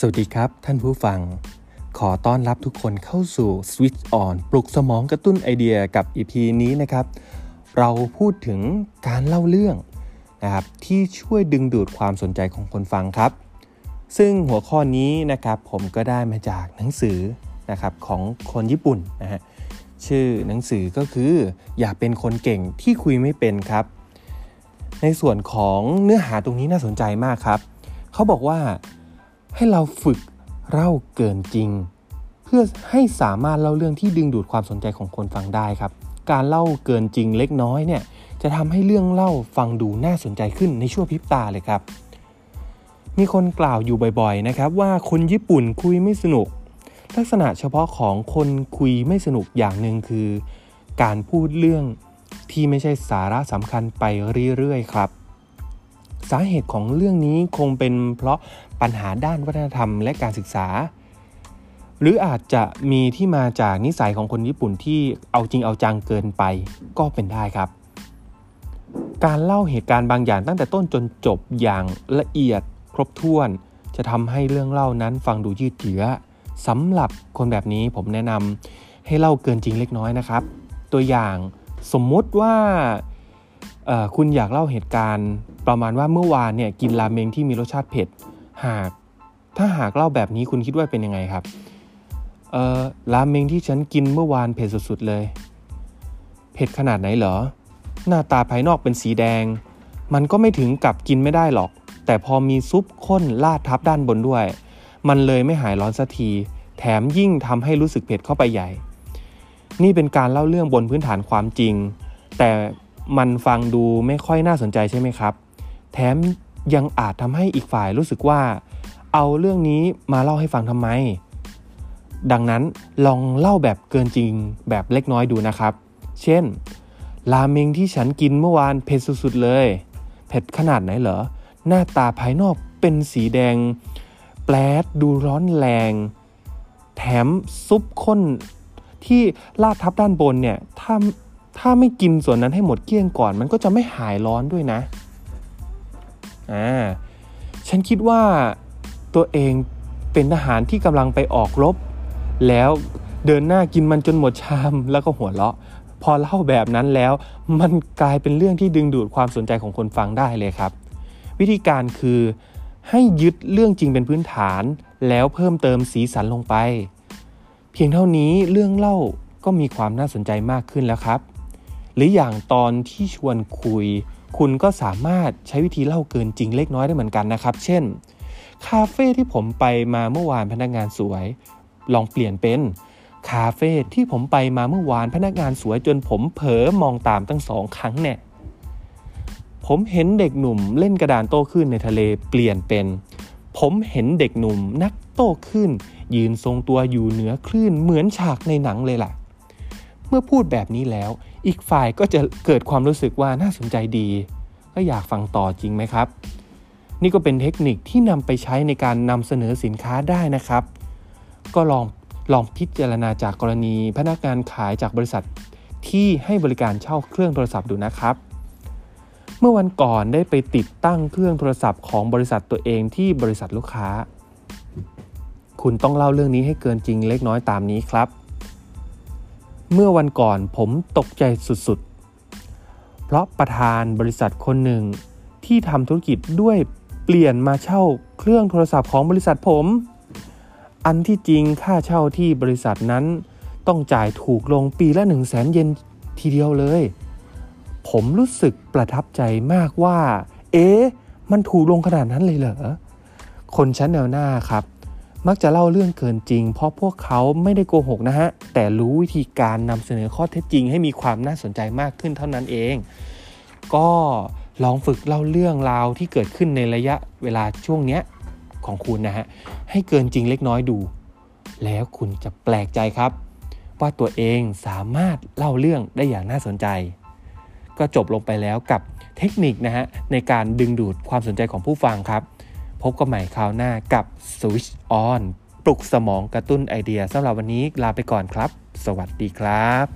สวัสดีครับท่านผู้ฟัง ขอต้อนรับทุกคนเข้าสู่ Switch On ปลุกสมองกระตุ้นไอเดียกับ EP นี้นะครับ เราพูดถึงการเล่าเรื่องนะครับที่ช่วยดึงดูดความสนใจของคนฟังครับ ซึ่งหัวข้อนี้นะครับผมก็ได้มาจากหนังสือนะครับของคนญี่ปุ่นนะฮะชื่อหนังสือก็คือ อยากเป็นคนเก่งที่คุยไม่เป็นครับ ในส่วนของเนื้อหาตรงนี้น่าสนใจมากครับ เขาบอกว่า ให้เราฝึกเล่าเกินจริง เพื่อให้สามารถเล่าเรื่องที่ดึงดูดความสนใจของคนฟังได้ครับ การเล่าเกินจริงเล็กน้อยเนี่ยจะทำให้เรื่องเล่าฟังดูน่าสนใจขึ้นในชั่วพริบตาเลยครับ มีคนกล่าวอยู่บ่อยๆนะครับว่าคนญี่ปุ่นคุยไม่สนุก ลักษณะเฉพาะของคนคุยไม่สนุกอย่างหนึ่งคือ การพูดเรื่องที่ไม่ใช่สาระสำคัญไปเรื่อยๆครับ สาเหตุของเรื่องนี้คงเป็นเพราะปัญหาด้านวัฒนธรรมและการศึกษา หรืออาจจะมีที่มาจากนิสัยของคนญี่ปุ่นที่เอาจริงเอาจังเกินไปก็เป็นได้ครับ การเล่าเหตุการณ์บางอย่างตั้งแต่ต้นจนจบอย่างละเอียดครบถ้วน จะทำให้เรื่องเล่านั้นฟังดูยืดเยื้อสำหรับคนแบบนี้ผมแนะนำให้เล่าเกินจริงเล็กน้อยนะครับ ตัวอย่างสมมุติว่า คุณอยากเล่าเหตุการณ์ประมาณว่าเมื่อวานเนี่ยกินราเมงที่มีรสชาติเผ็ด หาก ถ้าหากเล่าแบบนี้คุณคิดว่าเป็นยังไงครับเอ่อราเมงที่ฉันกินเมื่อวานเผ็ดสุด ๆ เลย เผ็ดขนาดไหนเหรอ หน้าตาภายนอกเป็นสีแดง มันก็ไม่ถึงกับกินไม่ได้หรอก แต่พอมีซุปข้นลาดทับด้านบนด้วย มันเลยไม่หายร้อนสักที แถมยิ่งทำให้รู้สึกเผ็ดเข้าไปใหญ่ นี่เป็นการเล่าเรื่องบนพื้นฐานความจริง แต่ มันฟังดูไม่ค่อยน่าสนใจใช่ไหมครับ แถมยังอาจทำให้อีกฝ่ายรู้สึกว่า เอาเรื่องนี้มาเล่าให้ฟังทำไม ดังนั้นลองเล่าแบบเกินจริงแบบเล็กน้อยดูนะครับ เช่น ราเมงที่ฉันกินเมื่อวานเผ็ดสุดๆเลย เผ็ดขนาดไหนเหรอ หน้าตาภายนอกเป็นสีแดง แปลดดูร้อนแรง แถมซุปข้นที่ลาดทับด้านบนเนี่ยถ้า ถ้าไม่กินส่วนนั้นให้หมดเกลี้ยงก่อน มันก็จะไม่หายร้อนด้วยนะอ่าฉันคิดว่าตัวเองเป็นทหารที่กำลังไปออกรบ แล้วเดินหน้ากินมันจนหมดชามแล้วก็หัวเราะ พอเล่าแบบนั้นแล้วมันกลายเป็นเรื่องที่ดึงดูดความสนใจของคนฟังได้เลยครับ วิธีการคือให้ยึดเรื่องจริงเป็นพื้นฐาน แล้วเพิ่มเติมสีสันลงไป เพียงเท่านี้เรื่องเล่าก็มีความน่าสนใจมากขึ้นแล้วครับ หรืออย่างตอนที่ชวนคุย คุณก็สามารถใช้วิธีเล่าเกินจริงเล็กน้อยได้เหมือนกันนะครับ เช่น คาเฟ่ที่ผมไปมาเมื่อวานพนักงานสวย ลองเปลี่ยนเป็นคาเฟ่ที่ผมไปมาเมื่อวานพนักงานสวยจนผมเผลอมองตามตั้งสองครั้งเนี่ยผมเห็นเด็กหนุ่มเล่นกระดานโต้ขึ้นในทะเลเปลี่ยนเป็น ผมเห็นเด็กหนุ่มนักโต้ขึ้นยืนทรงตัวอยู่เหนือคลื่นเหมือนฉากในหนังเลยล่ะ เมื่อพูดแบบนี้แล้ว อีกฝ่ายก็จะเกิดความรู้สึกว่าน่าสนใจดี ก็อยากฟังต่อจริงไหมครับ นี่ก็เป็นเทคนิคที่นำไปใช้ในการนำเสนอสินค้าได้นะครับ ก็ลองลองพิจารณาจากกรณีพนักงานขายจากบริษัทที่ให้บริการเช่าเครื่องโทรศัพท์ดูนะครับ เมื่อวันก่อนได้ไปติดตั้งเครื่องโทรศัพท์ของบริษัทตัวเองที่บริษัทลูกค้า คุณต้องเล่าเรื่องนี้ให้เกินจริงเล็กน้อยตามนี้ครับ เมื่อวันก่อนผมตกใจสุดๆ เพราะประธานบริษัทคนหนึ่งที่ทำธุรกิจด้วยเปลี่ยนมาเช่าเครื่องโทรศัพท์ของบริษัทผม อันที่จริงค่าเช่าที่บริษัทนั้นต้องจ่ายถูกลงปีละ 1 0 0 0 0แสนเยนทีเดียวเลย ผมรู้สึกประทับใจมากว่า เอ๊ะ มันถูกลงขนาดนั้นเลยเหรอ คนชั้นแนวหน้าครับ มักจะเล่าเรื่องเกินจริง เพราะพวกเขาไม่ได้โกหกนะฮะ แต่รู้วิธีการนำเสนอข้อเท็จจริง ให้มีความน่าสนใจมากขึ้นเท่านั้นเอง ก็ลองฝึกเล่าเรื่องราวที่เกิดขึ้นในระยะเวลาช่วงนี้ของคุณนะฮะ ให้เกินจริงเล็กน้อยดู แล้วคุณจะแปลกใจครับ ว่าตัวเองสามารถเล่าเรื่องได้อย่างน่าสนใจ ก็จบลงไปแล้วกับเทคนิคนะฮะในการดึงดูดความสนใจของผู้ฟังครับ พบกันใหม่คราวหน้ากับ Switch On ปลุกสมองกระตุ้นไอเดียสำหรับวันนี้ลาไปก่อนครับ สวัสดีครับ